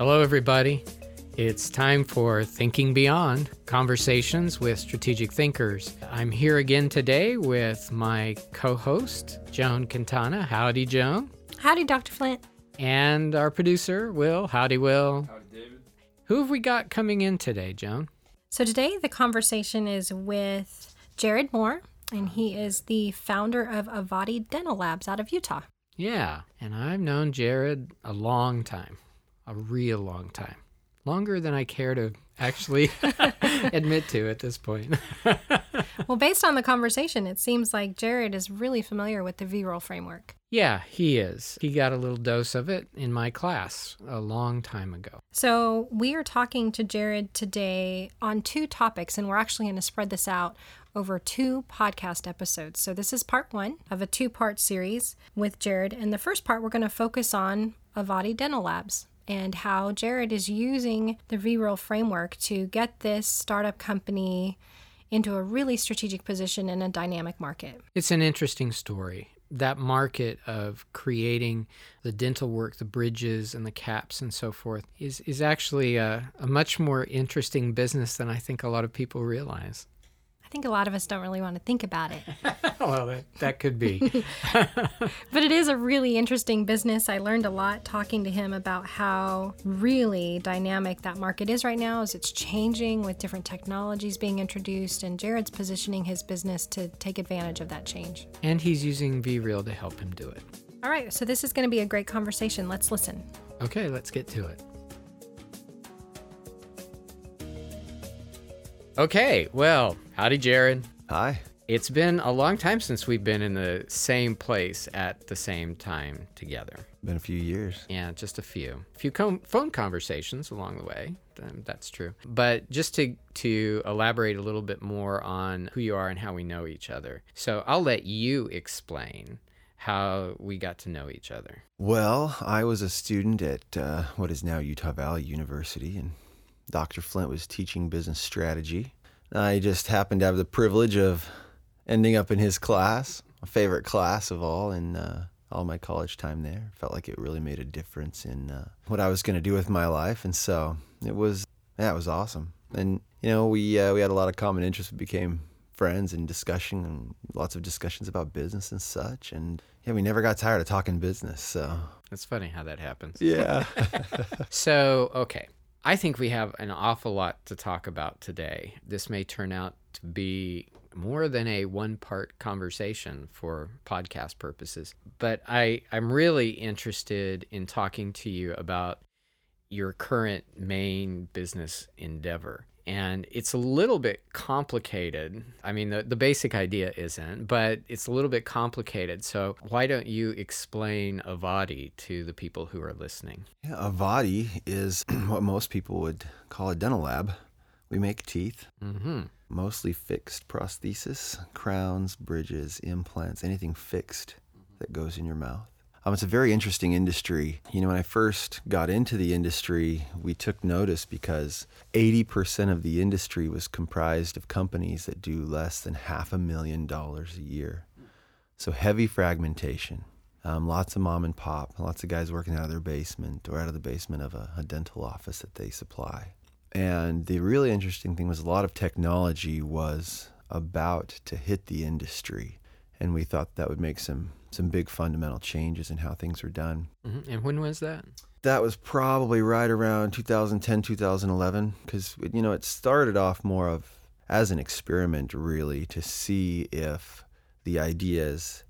Hello, everybody. It's time for Thinking Beyond Conversations with Strategic Thinkers. I'm here again today with my co host, Joan Quintana. Howdy, Joan. Howdy, Dr. Flint. And our producer, Will. Howdy, Will. Howdy, David. Who have we got coming in today, Joan? So, today the conversation is with Jared Moore, and he is the founder of Avadi Dental Labs out of Utah. Yeah, and I've known Jared a long time, a real long time. Longer than I care to actually admit to at this point. well, based on the conversation, it seems like Jared is really familiar with the VREAL framework. Yeah, he is. He got a little dose of it in my class a long time ago. So, we are talking to Jared today on two topics, and we're actually going to spread this out over two podcast episodes. So, this is part one of a two part series with Jared. And the first part, we're going to focus on Avadi Dental Labs and how Jared is using the VREAL framework to get this startup company into a really strategic position in a dynamic market. It's an interesting story. That market of creating the dental work, the bridges and the caps and so forth, is, is actually a, a much more interesting business than I think a lot of people realize. I think a lot of us don't really want to think about it. well, that, that could be. but it is a really interesting business. I learned a lot talking to him about how really dynamic that market is right now as it's changing with different technologies being introduced and Jared's positioning his business to take advantage of that change. And he's using VReal to help him do it. All right, so this is going to be a great conversation. Let's listen. Okay, let's get to it. Okay, well, howdy, Jared. Hi. It's been a long time since we've been in the same place at the same time together. Been a few years. Yeah, just a few. A few com- phone conversations along the way. Um, that's true. But just to to elaborate a little bit more on who you are and how we know each other. So I'll let you explain how we got to know each other. Well, I was a student at uh, what is now Utah Valley University, and Dr. Flint was teaching business strategy. I just happened to have the privilege of ending up in his class, my favorite class of all, in uh, all my college time there. Felt like it really made a difference in uh, what I was going to do with my life, and so it was. Yeah, it was awesome. And you know, we uh, we had a lot of common interests. We became friends and discussion and lots of discussions about business and such. And yeah, we never got tired of talking business. So it's funny how that happens. Yeah. so okay, I think we have an awful lot to talk about today. This may turn out to be more than a one part conversation for podcast purposes, but I, I'm really interested in talking to you about your current main business endeavor and it's a little bit complicated. I mean, the, the basic idea isn't, but it's a little bit complicated. So, why don't you explain Avadi to the people who are listening? Yeah, Avadi is what most people would call a dental lab. We make teeth, mm-hmm. mostly fixed prosthesis, crowns, bridges, implants, anything fixed that goes in your mouth. Um, it's a very interesting industry. You know, when I first got into the industry, we took notice because 80% of the industry was comprised of companies that do less than half a million dollars a year. So heavy fragmentation. Um, lots of mom and pop, lots of guys working out of their basement or out of the basement of a, a dental office that they supply. And the really interesting thing was a lot of technology was about to hit the industry. And we thought that would make some some big fundamental changes in how things were done. Mm-hmm. And when was that? That was probably right around 2010, 2011, because you know it started off more of as an experiment, really, to see if the ideas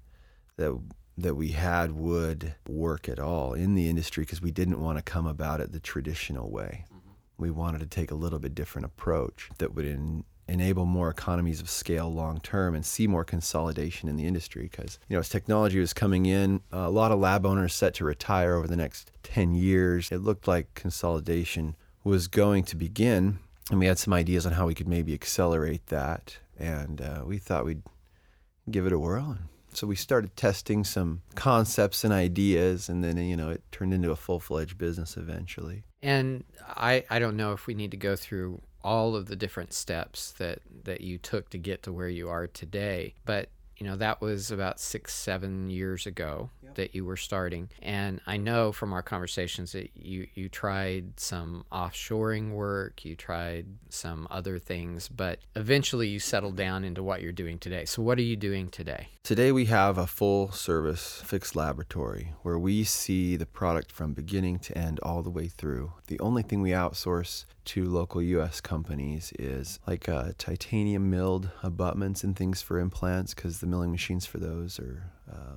that that we had would work at all in the industry, because we didn't want to come about it the traditional way. Mm-hmm. We wanted to take a little bit different approach that would in, enable more economies of scale long term and see more consolidation in the industry because you know as technology was coming in a lot of lab owners set to retire over the next 10 years. It looked like consolidation was going to begin and we had some ideas on how we could maybe accelerate that and uh, we thought we'd give it a whirl. So we started testing some concepts and ideas and then you know it turned into a full-fledged business eventually. And I, I don't know if we need to go through all of the different steps that that you took to get to where you are today. But you know, that was about six, seven years ago that you were starting. And I know from our conversations that you, you tried some offshoring work, you tried some other things, but eventually you settled down into what you're doing today. So, what are you doing today? Today we have a full service fixed laboratory where we see the product from beginning to end all the way through. The only thing we outsource to local US companies is like uh, titanium milled abutments and things for implants because the milling machines for those are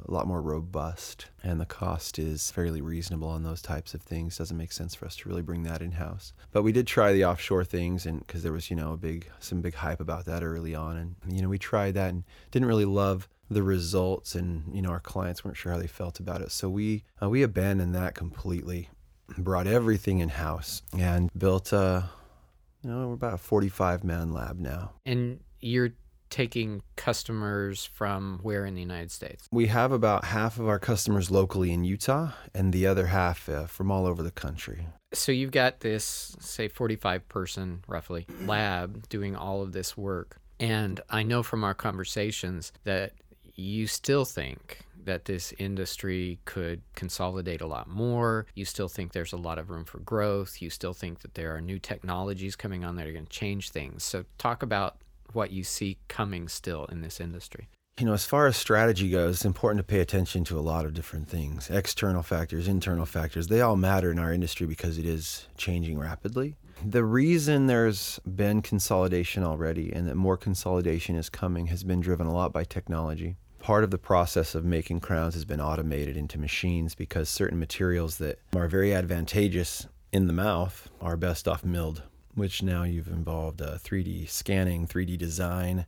a lot more robust and the cost is fairly reasonable on those types of things. Doesn't make sense for us to really bring that in house. But we did try the offshore things and because there was, you know, a big some big hype about that early on and you know, we tried that and didn't really love the results and you know our clients weren't sure how they felt about it so we uh, we abandoned that completely brought everything in house and built a you know we're about a 45 man lab now and you're taking customers from where in the United States? We have about half of our customers locally in Utah and the other half uh, from all over the country. So you've got this, say, 45 person roughly lab doing all of this work. And I know from our conversations that you still think that this industry could consolidate a lot more. You still think there's a lot of room for growth. You still think that there are new technologies coming on that are going to change things. So, talk about what you see coming still in this industry. You know, as far as strategy goes, it's important to pay attention to a lot of different things external factors, internal factors. They all matter in our industry because it is changing rapidly. The reason there's been consolidation already and that more consolidation is coming has been driven a lot by technology part of the process of making crowns has been automated into machines because certain materials that are very advantageous in the mouth are best off milled, which now you've involved uh, 3D scanning, 3D design.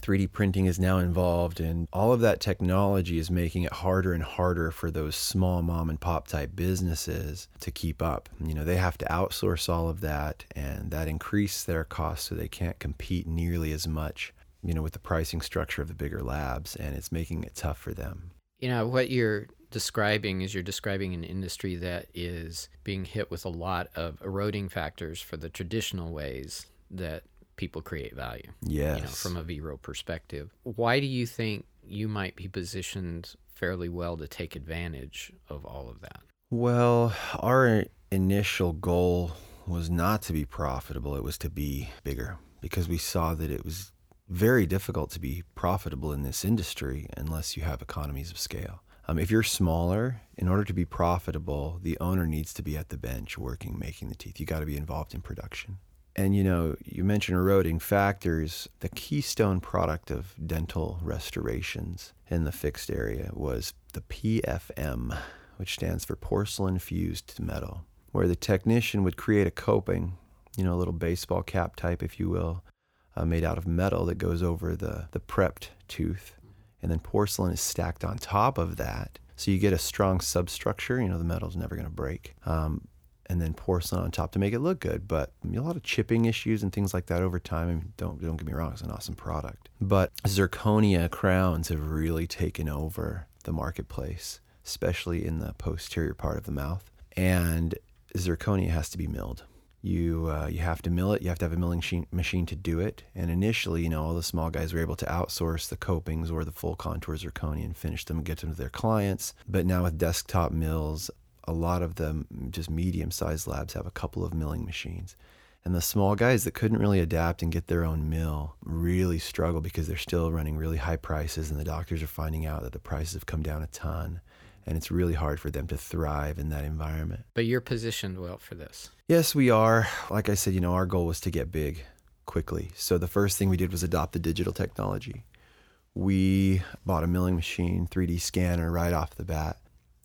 3D printing is now involved, and all of that technology is making it harder and harder for those small mom and pop type businesses to keep up. You know, they have to outsource all of that, and that increases their costs so they can't compete nearly as much you know, with the pricing structure of the bigger labs, and it's making it tough for them. You know, what you're describing is you're describing an industry that is being hit with a lot of eroding factors for the traditional ways that people create value. Yes. You know, from a VREAL perspective. Why do you think you might be positioned fairly well to take advantage of all of that? Well, our initial goal was not to be profitable, it was to be bigger because we saw that it was very difficult to be profitable in this industry unless you have economies of scale. Um, if you're smaller, in order to be profitable, the owner needs to be at the bench working, making the teeth. You got to be involved in production. And you know, you mentioned eroding factors. The keystone product of dental restorations in the fixed area was the PFM, which stands for porcelain fused metal, where the technician would create a coping, you know, a little baseball cap type, if you will, uh, made out of metal that goes over the, the prepped tooth. And then porcelain is stacked on top of that. So you get a strong substructure. You know, the metal's never going to break. Um, and then porcelain on top to make it look good. But a lot of chipping issues and things like that over time. I mean, don't don't get me wrong, it's an awesome product. But zirconia crowns have really taken over the marketplace, especially in the posterior part of the mouth. And zirconia has to be milled you uh, you have to mill it. You have to have a milling machine, machine to do it. And initially, you know, all the small guys were able to outsource the copings or the full contour zirconia and finish them and get them to their clients. But now with desktop mills, a lot of them, just medium-sized labs, have a couple of milling machines. And the small guys that couldn't really adapt and get their own mill really struggle because they're still running really high prices, and the doctors are finding out that the prices have come down a ton and it's really hard for them to thrive in that environment. But you're positioned well for this. Yes, we are. Like I said, you know, our goal was to get big quickly. So the first thing we did was adopt the digital technology. We bought a milling machine, 3D scanner right off the bat.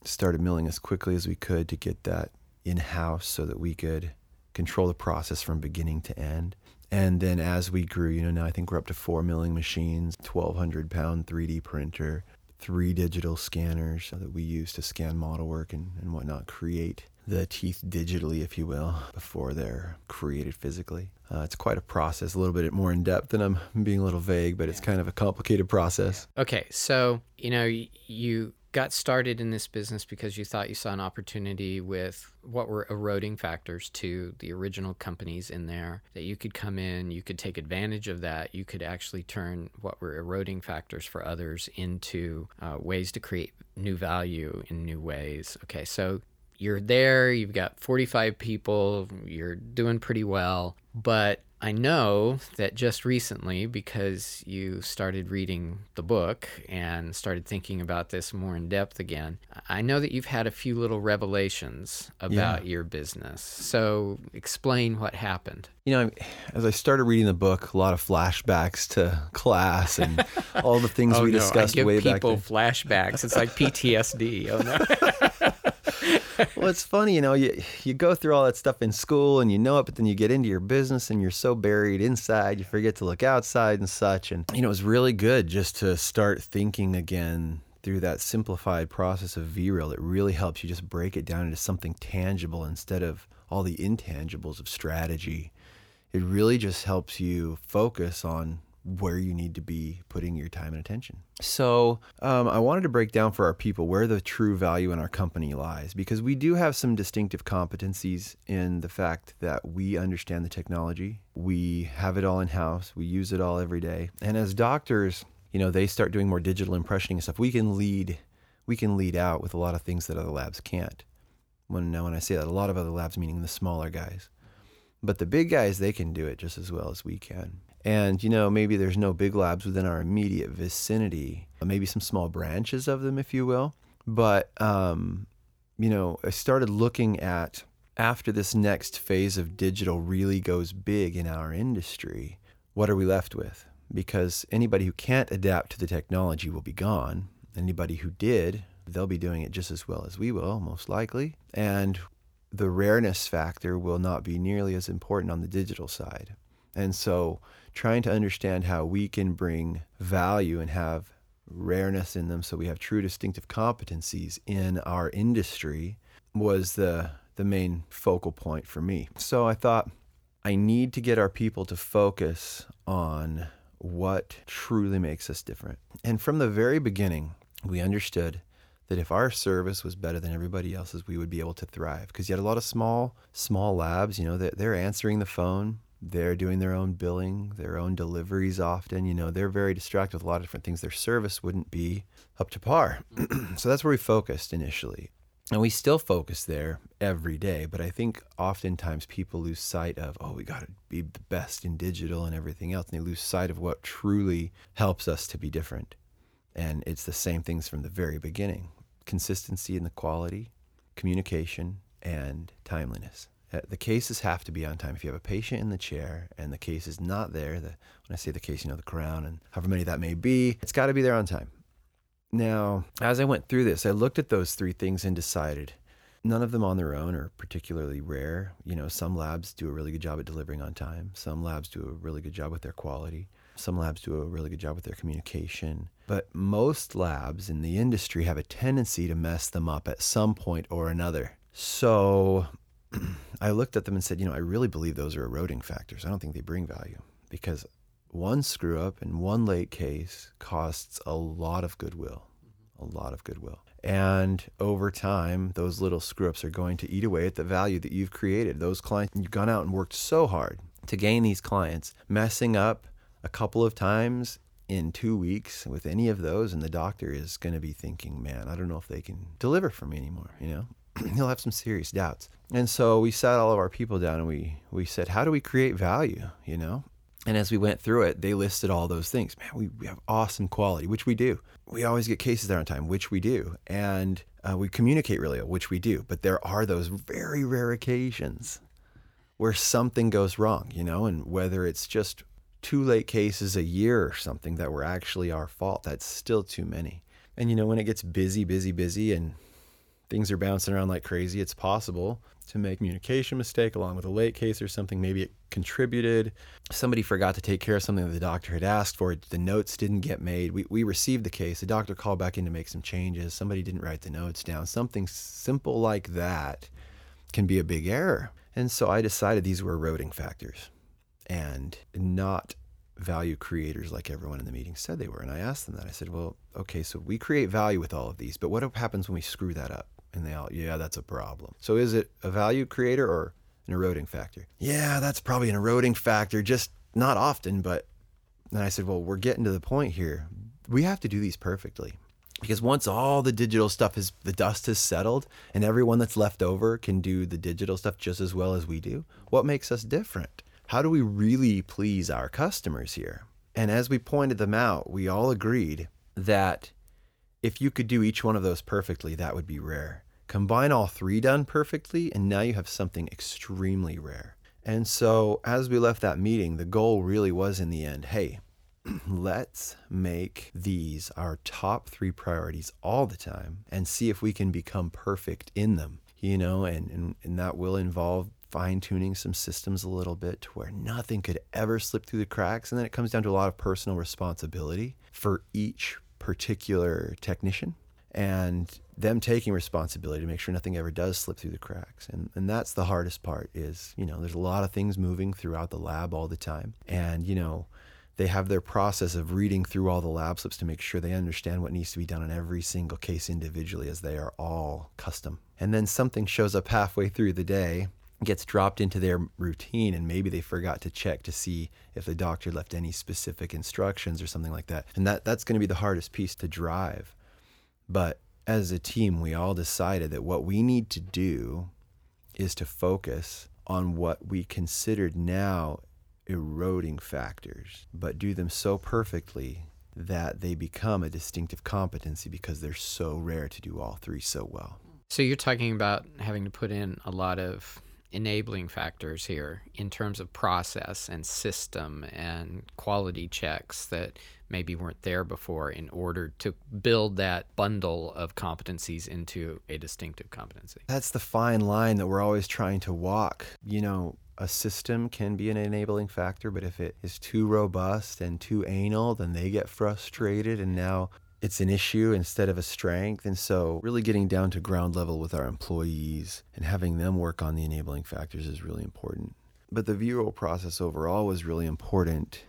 Started milling as quickly as we could to get that in house so that we could control the process from beginning to end. And then as we grew, you know, now I think we're up to four milling machines, 1,200 pound 3D printer, three digital scanners that we use to scan model work and, and whatnot, create the teeth digitally, if you will, before they're created physically. Uh, it's quite a process, a little bit more in depth, and I'm being a little vague, but it's kind of a complicated process. Okay, so you know you got started in this business because you thought you saw an opportunity with what were eroding factors to the original companies in there that you could come in, you could take advantage of that, you could actually turn what were eroding factors for others into uh, ways to create new value in new ways. Okay, so you're there, you've got 45 people, you're doing pretty well, but I know that just recently, because you started reading the book and started thinking about this more in depth again, I know that you've had a few little revelations about yeah. your business. So explain what happened. You know, as I started reading the book, a lot of flashbacks to class and all the things oh, we no, discussed I give way people back. People flashbacks. It's like PTSD. Oh no. well, it's funny, you know, you you go through all that stuff in school and you know it, but then you get into your business and you're so buried inside, you forget to look outside and such. And you know, it was really good just to start thinking again through that simplified process of VReal that really helps you just break it down into something tangible instead of all the intangibles of strategy. It really just helps you focus on where you need to be putting your time and attention. So, um, I wanted to break down for our people where the true value in our company lies because we do have some distinctive competencies in the fact that we understand the technology, we have it all in house, we use it all every day. And as doctors, you know, they start doing more digital impressioning and stuff, we can lead we can lead out with a lot of things that other labs can't. When now, when I say that, a lot of other labs meaning the smaller guys. But the big guys, they can do it just as well as we can. And, you know, maybe there's no big labs within our immediate vicinity, maybe some small branches of them, if you will. But, um, you know, I started looking at after this next phase of digital really goes big in our industry, what are we left with? Because anybody who can't adapt to the technology will be gone. Anybody who did, they'll be doing it just as well as we will, most likely. And the rareness factor will not be nearly as important on the digital side. And so, trying to understand how we can bring value and have rareness in them so we have true distinctive competencies in our industry was the the main focal point for me. So I thought I need to get our people to focus on what truly makes us different. And from the very beginning, we understood that if our service was better than everybody else's, we would be able to thrive. Because you had a lot of small, small labs, you know, that they're answering the phone, they're doing their own billing, their own deliveries often. You know, they're very distracted with a lot of different things. Their service wouldn't be up to par. so that's where we focused initially. And we still focus there every day. But I think oftentimes people lose sight of, oh, we got to be the best in digital and everything else. And they lose sight of what truly helps us to be different. And it's the same things from the very beginning consistency in the quality, communication, and timeliness. Uh, the cases have to be on time. If you have a patient in the chair and the case is not there, the, when I say the case, you know, the crown and however many that may be, it's got to be there on time. Now, as I went through this, I looked at those three things and decided none of them on their own are particularly rare. You know, some labs do a really good job at delivering on time, some labs do a really good job with their quality, some labs do a really good job with their communication. But most labs in the industry have a tendency to mess them up at some point or another. So I looked at them and said, you know, I really believe those are eroding factors. I don't think they bring value because one screw up and one late case costs a lot of goodwill, a lot of goodwill. And over time, those little screw ups are going to eat away at the value that you've created. Those clients, you've gone out and worked so hard to gain these clients, messing up a couple of times in two weeks with any of those, and the doctor is going to be thinking, man, I don't know if they can deliver for me anymore, you know? He'll have some serious doubts. And so we sat all of our people down and we we said, how do we create value? You know. And as we went through it, they listed all those things. Man, we, we have awesome quality, which we do. We always get cases there on time, which we do. And uh, we communicate really well, which we do. But there are those very rare occasions where something goes wrong, you know, and whether it's just two late cases a year or something that were actually our fault, that's still too many. And, you know, when it gets busy, busy, busy, and things are bouncing around like crazy, it's possible to make communication mistake along with a late case or something. Maybe it contributed. Somebody forgot to take care of something that the doctor had asked for. The notes didn't get made. We, we received the case. The doctor called back in to make some changes. Somebody didn't write the notes down. Something simple like that can be a big error. And so I decided these were eroding factors and not value creators like everyone in the meeting said they were. And I asked them that. I said, well, okay, so we create value with all of these, but what happens when we screw that up? And they all, yeah, that's a problem. So is it a value creator or an eroding factor? Yeah, that's probably an eroding factor, just not often. But then I said, well, we're getting to the point here. We have to do these perfectly. Because once all the digital stuff is, the dust has settled and everyone that's left over can do the digital stuff just as well as we do, what makes us different? How do we really please our customers here? And as we pointed them out, we all agreed that if you could do each one of those perfectly, that would be rare. Combine all three done perfectly, and now you have something extremely rare. And so, as we left that meeting, the goal really was in the end hey, let's make these our top three priorities all the time and see if we can become perfect in them, you know, and, and, and that will involve fine tuning some systems a little bit to where nothing could ever slip through the cracks. And then it comes down to a lot of personal responsibility for each particular technician and them taking responsibility to make sure nothing ever does slip through the cracks. And, and that's the hardest part is, you know, there's a lot of things moving throughout the lab all the time. And, you know, they have their process of reading through all the lab slips to make sure they understand what needs to be done in every single case individually as they are all custom. And then something shows up halfway through the day gets dropped into their routine and maybe they forgot to check to see if the doctor left any specific instructions or something like that. And that that's going to be the hardest piece to drive. But as a team, we all decided that what we need to do is to focus on what we considered now eroding factors, but do them so perfectly that they become a distinctive competency because they're so rare to do all three so well. So you're talking about having to put in a lot of enabling factors here in terms of process and system and quality checks that maybe weren't there before in order to build that bundle of competencies into a distinctive competency. That's the fine line that we're always trying to walk. You know, a system can be an enabling factor, but if it is too robust and too anal, then they get frustrated and now it's an issue instead of a strength. And so, really getting down to ground level with our employees and having them work on the enabling factors is really important. But the VREAL process overall was really important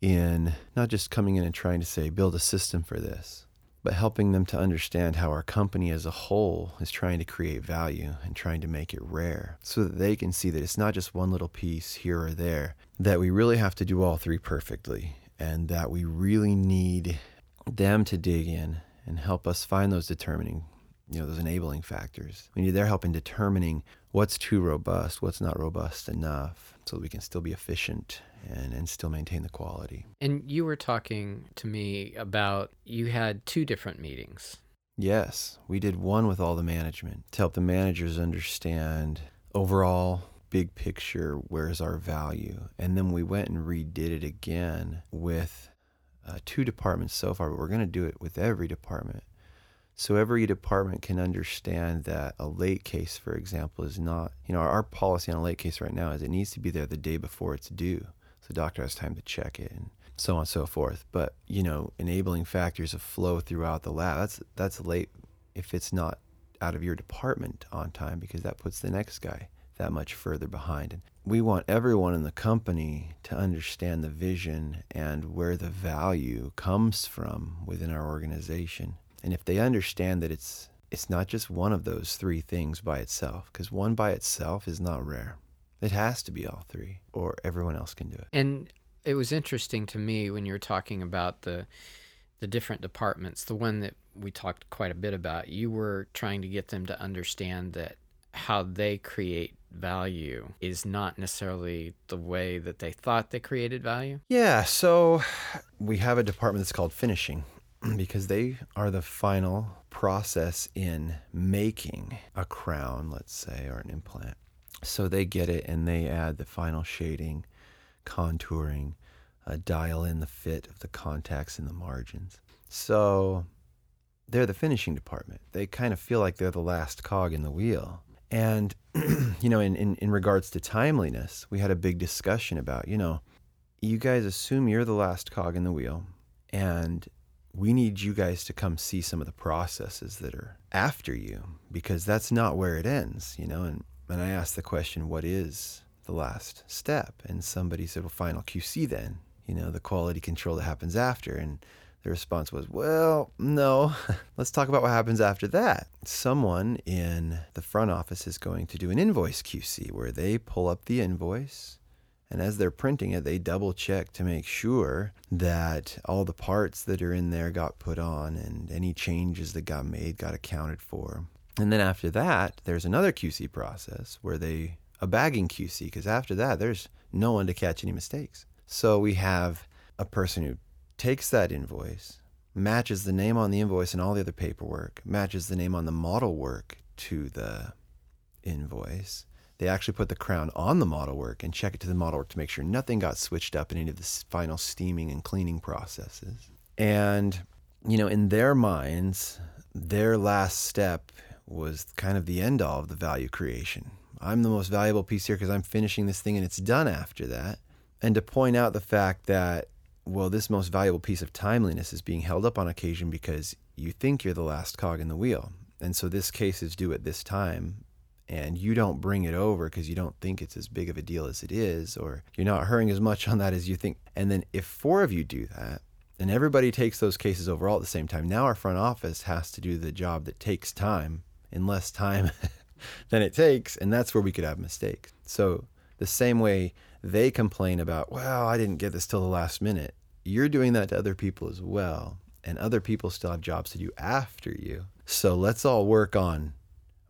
in not just coming in and trying to say, build a system for this, but helping them to understand how our company as a whole is trying to create value and trying to make it rare so that they can see that it's not just one little piece here or there, that we really have to do all three perfectly, and that we really need them to dig in and help us find those determining, you know, those enabling factors. We need their help in determining what's too robust, what's not robust enough, so that we can still be efficient and, and still maintain the quality. And you were talking to me about you had two different meetings. Yes, we did one with all the management to help the managers understand overall big picture where's our value. And then we went and redid it again with uh, two departments so far, but we're going to do it with every department. So every department can understand that a late case, for example, is not, you know, our, our policy on a late case right now is it needs to be there the day before it's due. So the doctor has time to check it and so on and so forth. But, you know, enabling factors of flow throughout the lab, that's, that's late if it's not out of your department on time because that puts the next guy that much further behind. And we want everyone in the company to understand the vision and where the value comes from within our organization. And if they understand that it's it's not just one of those three things by itself, because one by itself is not rare. It has to be all three, or everyone else can do it. And it was interesting to me when you were talking about the the different departments. The one that we talked quite a bit about, you were trying to get them to understand that how they create value is not necessarily the way that they thought they created value? Yeah, so we have a department that's called finishing because they are the final process in making a crown, let's say, or an implant. So they get it and they add the final shading, contouring, uh, dial in the fit of the contacts and the margins. So they're the finishing department. They kind of feel like they're the last cog in the wheel. And, you know, in, in, in regards to timeliness, we had a big discussion about, you know, you guys assume you're the last cog in the wheel, and we need you guys to come see some of the processes that are after you because that's not where it ends, you know. And, and I asked the question, what is the last step? And somebody said, well, final QC then, you know, the quality control that happens after. And the response was, well, no. Let's talk about what happens after that. Someone in the front office is going to do an invoice QC where they pull up the invoice. And as they're printing it, they double check to make sure that all the parts that are in there got put on and any changes that got made got accounted for. And then after that, there's another QC process where they, a bagging QC, because after that, there's no one to catch any mistakes. So we have a person who takes that invoice, matches the name on the invoice and all the other paperwork, matches the name on the model work to the invoice. They actually put the crown on the model work and check it to the model work to make sure nothing got switched up in any of the final steaming and cleaning processes. And, you know, in their minds, their last step was kind of the end all of the value creation. I'm the most valuable piece here because I'm finishing this thing and it's done after that. And to point out the fact that well, this most valuable piece of timeliness is being held up on occasion because you think you're the last cog in the wheel. And so this case is due at this time, and you don't bring it over because you don't think it's as big of a deal as it is, or you're not hurrying as much on that as you think. And then if four of you do that, and everybody takes those cases over all at the same time, now our front office has to do the job that takes time in less time than it takes, and that's where we could have mistakes. So the same way they complain about, well, I didn't get this till the last minute you're doing that to other people as well. And other people still have jobs to do after you. So let's all work on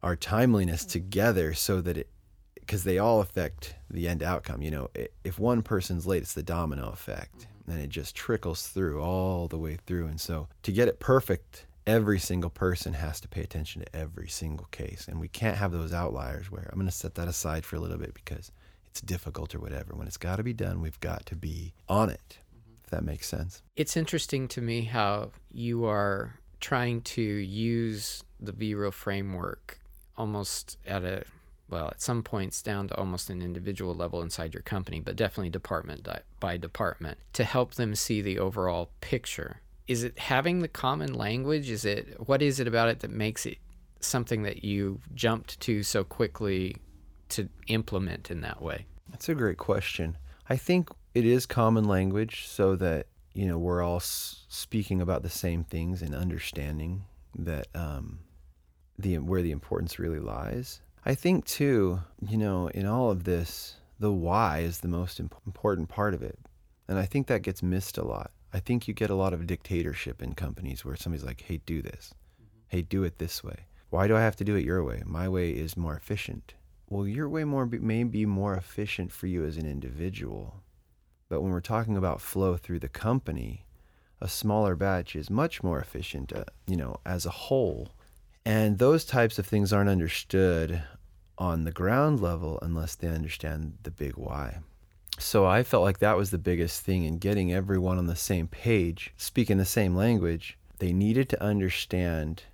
our timeliness together so that it, because they all affect the end outcome. You know, if one person's late, it's the domino effect mm-hmm. and it just trickles through all the way through. And so to get it perfect, every single person has to pay attention to every single case. And we can't have those outliers where I'm going to set that aside for a little bit because it's difficult or whatever. When it's got to be done, we've got to be on it mm-hmm. if that makes sense. It's interesting to me how you are trying to use the VREAL framework almost at a well, at some points down to almost an individual level inside your company, but definitely department by department to help them see the overall picture. Is it having the common language? Is it what is it about it that makes it something that you jumped to so quickly to implement in that way? That's a great question. I think it is common language so that you know we're all speaking about the same things and understanding that um, the where the importance really lies. I think too, you know, in all of this, the why is the most imp- important part of it, and I think that gets missed a lot. I think you get a lot of dictatorship in companies where somebody's like, "Hey, do this. Mm-hmm. Hey, do it this way. Why do I have to do it your way? My way is more efficient." Well, your way more be, may be more efficient for you as an individual, but when we're talking about flow through the company, a smaller batch is much more efficient, uh, you know, as a whole. And those types of things aren't understood on the ground level unless they understand the big why. So I felt like that was the biggest thing in getting everyone on the same page, speaking the same language. They needed to understand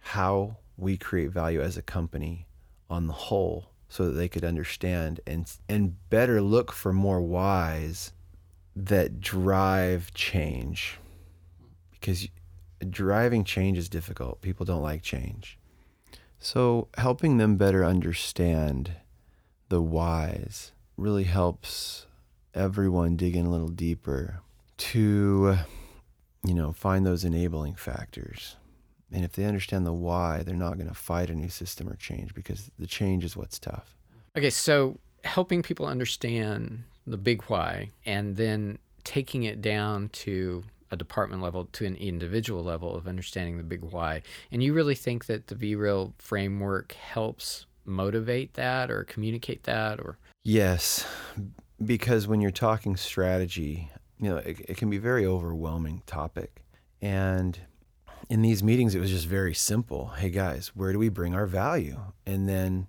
how we create value as a company on the whole so that they could understand and and better look for more whys that drive change because driving change is difficult. People don't like change. So helping them better understand the whys really helps everyone dig in a little deeper to you know find those enabling factors. And if they understand the why, they're not going to fight a new system or change because the change is what's tough. Okay, so helping people understand the big why and then taking it down to a department level to an individual level of understanding the big why. And you really think that the VREAL framework helps motivate that or communicate that or Yes, because when you're talking strategy, you know, it, it can be a very overwhelming topic. And in these meetings, it was just very simple. Hey guys, where do we bring our value? And then,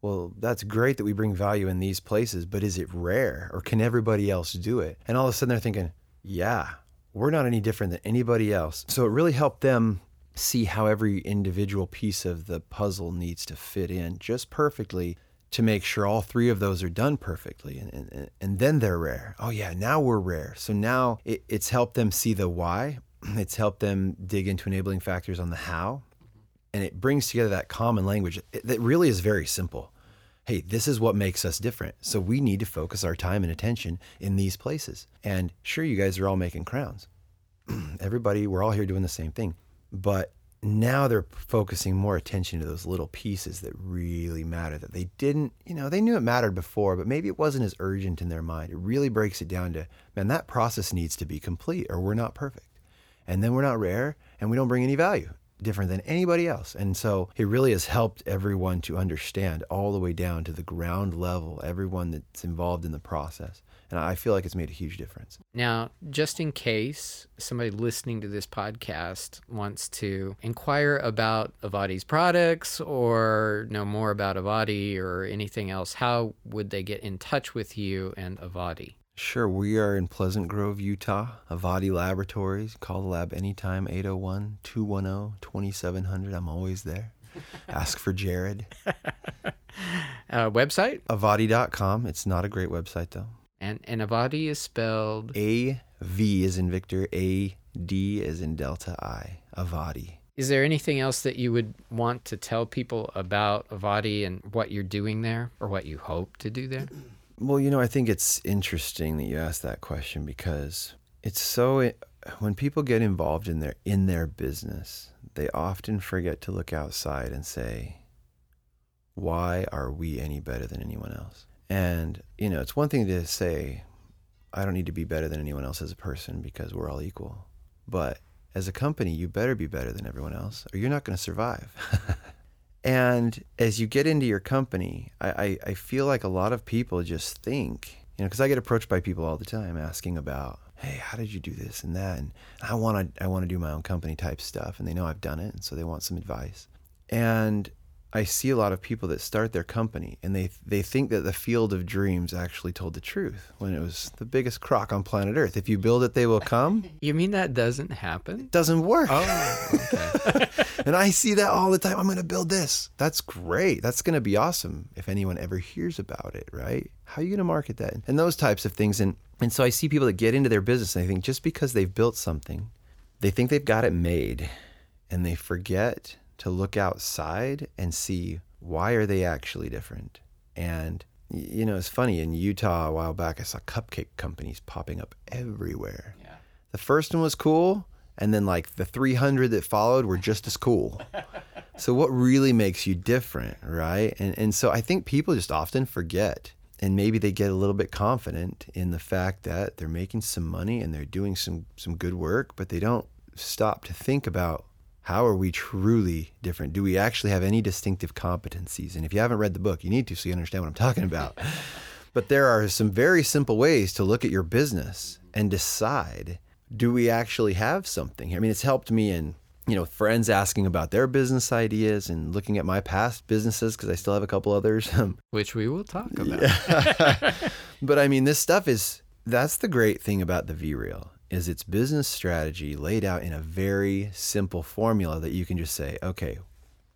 well, that's great that we bring value in these places, but is it rare or can everybody else do it? And all of a sudden they're thinking, yeah, we're not any different than anybody else. So it really helped them see how every individual piece of the puzzle needs to fit in just perfectly to make sure all three of those are done perfectly. And, and, and then they're rare. Oh yeah now we're rare. So now it, it's helped them see the why. It's helped them dig into enabling factors on the how, and it brings together that common language. That really is very simple. Hey, this is what makes us different. So we need to focus our time and attention in these places. And sure, you guys are all making crowns. Everybody, we're all here doing the same thing. But now they're focusing more attention to those little pieces that really matter that they didn't, you know, they knew it mattered before, but maybe it wasn't as urgent in their mind. It really breaks it down to, man, that process needs to be complete or we're not perfect. And then we're not rare and we don't bring any value different than anybody else. And so it really has helped everyone to understand all the way down to the ground level, everyone that's involved in the process. And I feel like it's made a huge difference. Now, just in case somebody listening to this podcast wants to inquire about Avadi's products or know more about Avadi or anything else, how would they get in touch with you and Avadi? Sure, we are in Pleasant Grove, Utah, Avadi Laboratories. Call the lab anytime, 801 210 2700. I'm always there. Ask for Jared. uh, website? Avadi.com. It's not a great website, though. And, and Avadi is spelled A V is in Victor, A D is in Delta I. Avadi. Is there anything else that you would want to tell people about Avadi and what you're doing there or what you hope to do there? Well, you know, I think it's interesting that you asked that question because it's so when people get involved in their in their business, they often forget to look outside and say, "Why are we any better than anyone else?" And, you know, it's one thing to say, I don't need to be better than anyone else as a person because we're all equal. But as a company, you better be better than everyone else or you're not going to survive. and as you get into your company, I, I, I, feel like a lot of people just think, you know, because I get approached by people all the time asking about, hey, how did you do this and that? And I want to I want to do my own company type stuff. And they know I've done it. And so they want some advice. And I see a lot of people that start their company and they they think that the field of dreams actually told the truth when it was the biggest crock on planet Earth. If you build it, they will come. You mean that doesn't happen? It doesn't work. Oh, okay. and I see that all the time. I'm going to build this. That's great. That's going to be awesome if anyone ever hears about it, right? How are you going to market that? And those types of things. And and so I see people that get into their business and they think just because they've built something, they think they've got it made, and they forget to look outside and see why are they actually different. And you know, it's funny in Utah a while back I saw cupcake companies popping up everywhere. Yeah. The first one was cool, and then like the 300 that followed were just as cool. so what really makes you different, right? And and so I think people just often forget and maybe they get a little bit confident in the fact that they're making some money and they're doing some some good work, but they don't stop to think about how are we truly different? Do we actually have any distinctive competencies? And if you haven't read the book, you need to so you understand what I'm talking about. but there are some very simple ways to look at your business and decide do we actually have something? I mean, it's helped me in you know friends asking about their business ideas and looking at my past businesses because I still have a couple others, um, which we will talk about. Yeah. but I mean, this stuff is that's the great thing about the VREAL is its business strategy laid out in a very simple formula that you can just say, okay,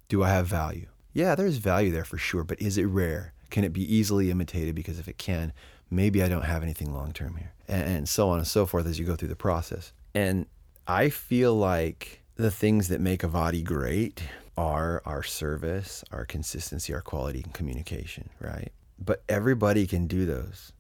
do I have value? Yeah, there's value there for sure, but is it rare? Can it be easily imitated? Because if it can, maybe I don't have anything long term here. And, so on and so forth as you go through the process. And I feel like the things that make Avadi great are our service, our consistency, our quality, and communication, right? But everybody can do those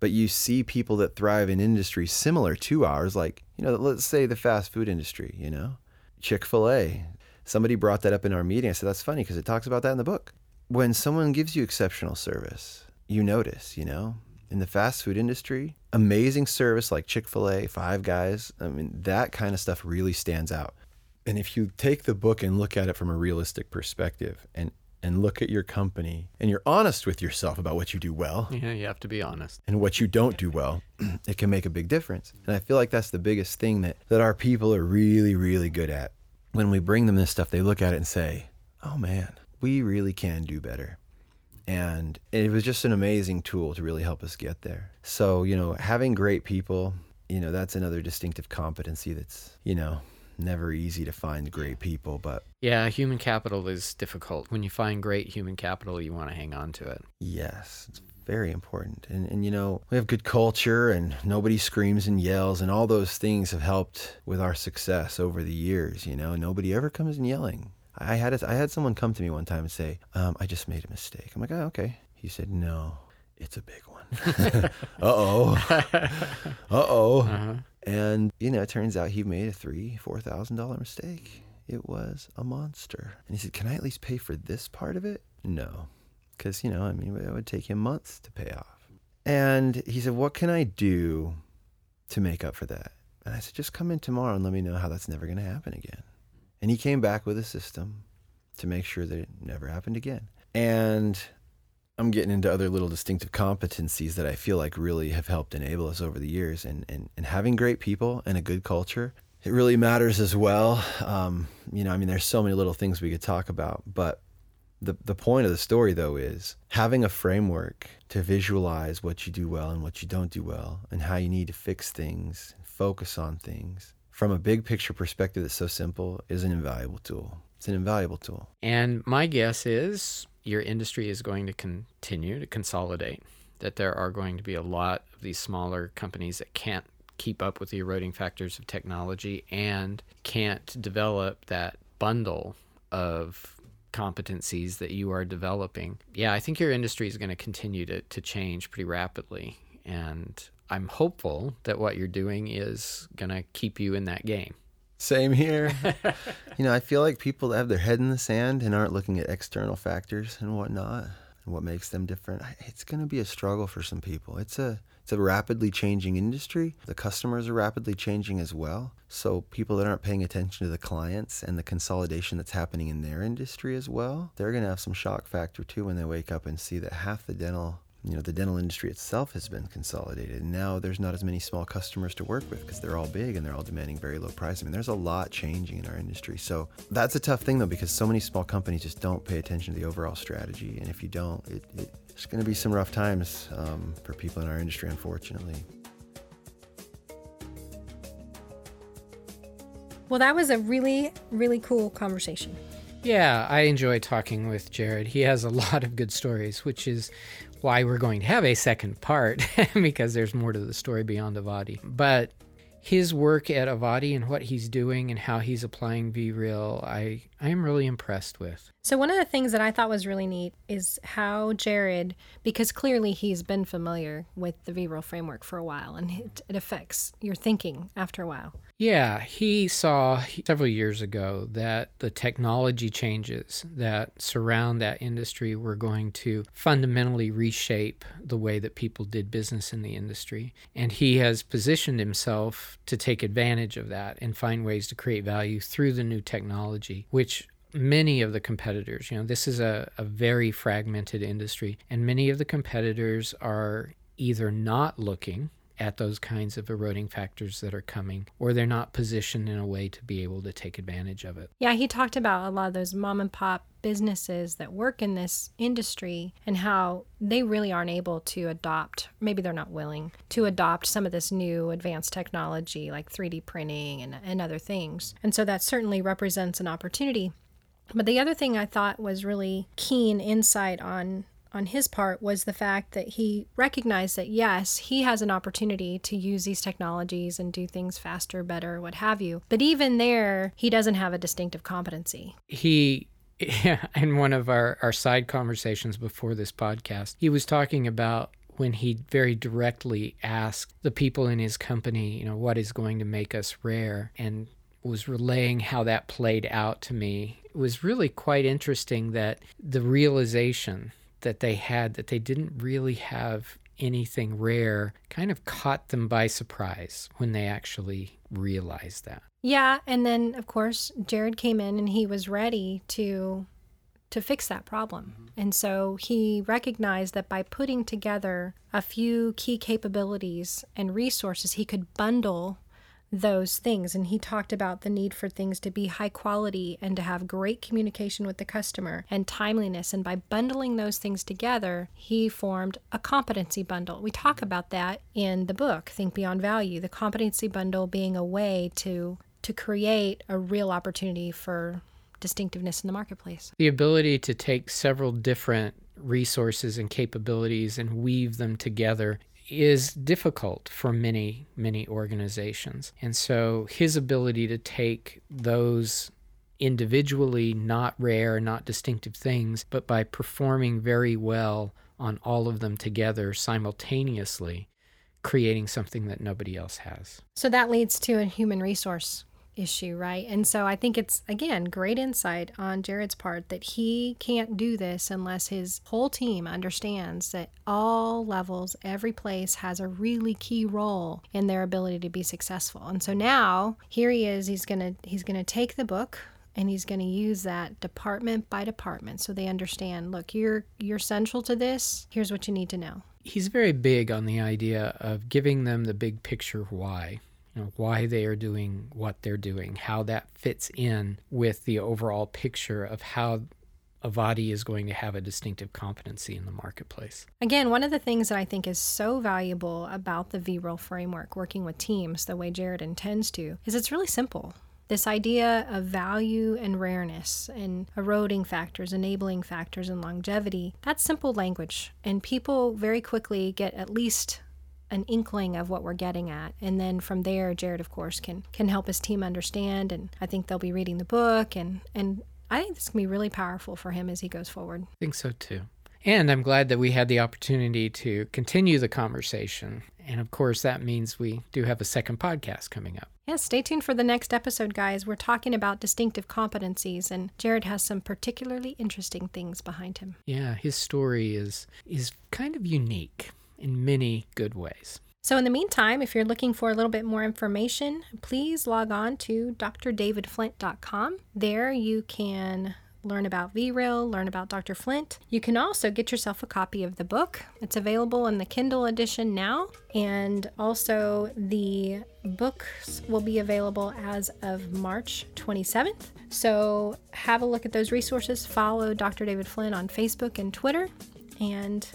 but you see people that thrive in industries similar to ours, like, you know, let's say the fast food industry, you know, Chick fil A. Somebody brought that up in our meeting. I said, that's funny because it talks about that in the book. When someone gives you exceptional service, you notice, you know, in the fast food industry, amazing service like Chick fil A, Five Guys, I mean, that kind of stuff really stands out. And if you take the book and look at it from a realistic perspective and and look at your company and you're honest with yourself about what you do well. Yeah, you have to be honest. And what you don't do well, it can make a big difference. And I feel like that's the biggest thing that, that our people are really, really good at. When we bring them this stuff, they look at it and say, oh man, we really can do better. And it was just an amazing tool to really help us get there. So, you know, having great people, you know, that's another distinctive competency that's, you know, never easy to find great people, but yeah, human capital is difficult. When you find great human capital, you want to hang on to it. Yes, it's very important. And and you know, we have good culture and nobody screams and yells and all those things have helped with our success over the years, you know. Nobody ever comes in yelling. I had a, I had someone come to me one time and say, um, "I just made a mistake." I'm like, "Oh, okay." He said, No, it's a big one. uh oh. uh oh. Uh-huh. And, you know, it turns out he made a three, four thousand dollar mistake. It was a monster. And he said, Can I at least pay for this part of it? No. Because, you know, I mean, it would take him months to pay off. And he said, What can I do to make up for that? And I said, Just come in tomorrow and let me know how that's never going to happen again. And he came back with a system to make sure that it never happened again. And I'm getting into other little distinctive competencies that I feel like really have helped enable us over the years. And, and, and having great people and a good culture, it really matters as well. Um, you know, I mean, there's so many little things we could talk about, but the, the point of the story, though, is having a framework to visualize what you do well and what you don't do well, and how you need to fix things, focus on things from a big picture perspective that's so simple is an invaluable tool. It's an invaluable tool. And my guess is your industry is going to continue to consolidate, that there are going to be a lot of these smaller companies that can't keep up with the eroding factors of technology and can't develop that bundle of competencies that you are developing. Yeah, I think your industry is going to continue to, to change pretty rapidly. And I'm hopeful that what you're doing is going to keep you in that game. Same here. you know, I feel like people that have their head in the sand and aren't looking at external factors and whatnot and what makes them different, it's going to be a struggle for some people. It's a it's a rapidly changing industry. The customers are rapidly changing as well. So people that aren't paying attention to the clients and the consolidation that's happening in their industry as well, they're going to have some shock factor too when they wake up and see that half the dental you know the dental industry itself has been consolidated. And now there's not as many small customers to work with because they're all big and they're all demanding very low price. I mean there's a lot changing in our industry. So that's a tough thing though because so many small companies just don't pay attention to the overall strategy. And if you don't it, it, it's going to be some rough times um, for people in our industry unfortunately. Well, that was a really, really cool conversation. Yeah, I enjoy talking with Jared. He has a lot of good stories, which is why we're going to have a second part because there's more to the story beyond Avadi. But his work at Avadi and what he's doing and how he's applying VREAL, I, I am really impressed with. So, one of the things that I thought was really neat is how Jared, because clearly he's been familiar with the VREAL framework for a while and it, it affects your thinking after a while. Yeah, he saw several years ago that the technology changes that surround that industry were going to fundamentally reshape the way that people did business in the industry. And he has positioned himself to take advantage of that and find ways to create value through the new technology, which many of the competitors, you know, this is a, a very fragmented industry, and many of the competitors are either not looking at those kinds of eroding factors that are coming, or they're not positioned in a way to be able to take advantage of it. Yeah, he talked about a lot of those mom and pop businesses that work in this industry and how they really aren't able to adopt, maybe they're not willing to adopt some of this new advanced technology like 3D printing and, and other things. And so that certainly represents an opportunity. But the other thing I thought was really keen insight on on his part was the fact that he recognized that yes, he has an opportunity to use these technologies and do things faster, better, what have you. But even there, he doesn't have a distinctive competency. He in one of our, our side conversations before this podcast, he was talking about when he very directly asked the people in his company, you know, what is going to make us rare, and was relaying how that played out to me. It was really quite interesting that the realization that they had that they didn't really have anything rare kind of caught them by surprise when they actually realized that. Yeah, and then of course Jared came in and he was ready to to fix that problem. Mm-hmm. And so he recognized that by putting together a few key capabilities and resources he could bundle those things. And he talked about the need for things to be high quality and to have great communication with the customer and timeliness. And by bundling those things together, he formed a competency bundle. We talk about that in the book, Think Beyond Value, the competency bundle being a way to to create a real opportunity for distinctiveness in the marketplace. The ability to take several different resources and capabilities and weave them together is difficult for many, many organizations. And so his ability to take those individually not rare, not distinctive things, but by performing very well on all of them together simultaneously, creating something that nobody else has. So that leads to a human resource issue, right? And so I think it's, again, great insight on Jared's part that he can't do this unless his whole team understands that all levels, every place has a really key role in their ability to be successful. And so now here he is, he's going to he's going to take the book and he's going to use that department by department so they understand, look, you're you're central to this. Here's what you need to know. He's very big on the idea of giving them the big picture why know, why they are doing what they're doing, how that fits in with the overall picture of how Avadi is going to have a distinctive competency in the marketplace. Again, one of the things that I think is so valuable about the VREAL framework, working with teams the way Jared intends to, is it's really simple. This idea of value and rareness and eroding factors, enabling factors, and longevity, that's simple language. And people very quickly get at least an inkling of what we're getting at. And then from there jared of course can can help his team understand. And i think they'll be reading the book. And and i think this can be really powerful for him as he goes forward. I think so too. And i'm glad that we had the opportunity to continue the conversation. And of course that means we do have a second podcast coming up. Yes, stay tuned for the next episode, guys. We're talking about distinctive competencies, and Jared has some particularly interesting things behind him. Yeah, his story is is kind of unique in many good ways. So, in the meantime, if you're looking for a little bit more information, please log on to drdavidflint.com. There you can learn about VREAL, learn about Dr. Flint. You can also get yourself a copy of the book. It's available in the Kindle edition now, and also the books will be available as of March 27th. So have a look at those resources. Follow Dr. David Flint on Facebook and Twitter, and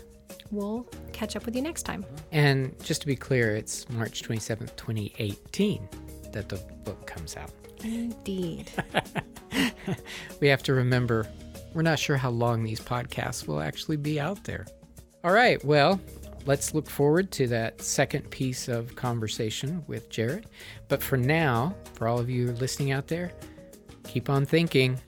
we'll catch up with you next time. And just to be clear, it's March 27th, 2018 that the book comes out. Indeed. we have to remember we're not sure how long these podcasts will actually be out there. All right, well, let's look forward to that second piece of conversation with Jared. But for now, for all of you listening out there, keep on thinking.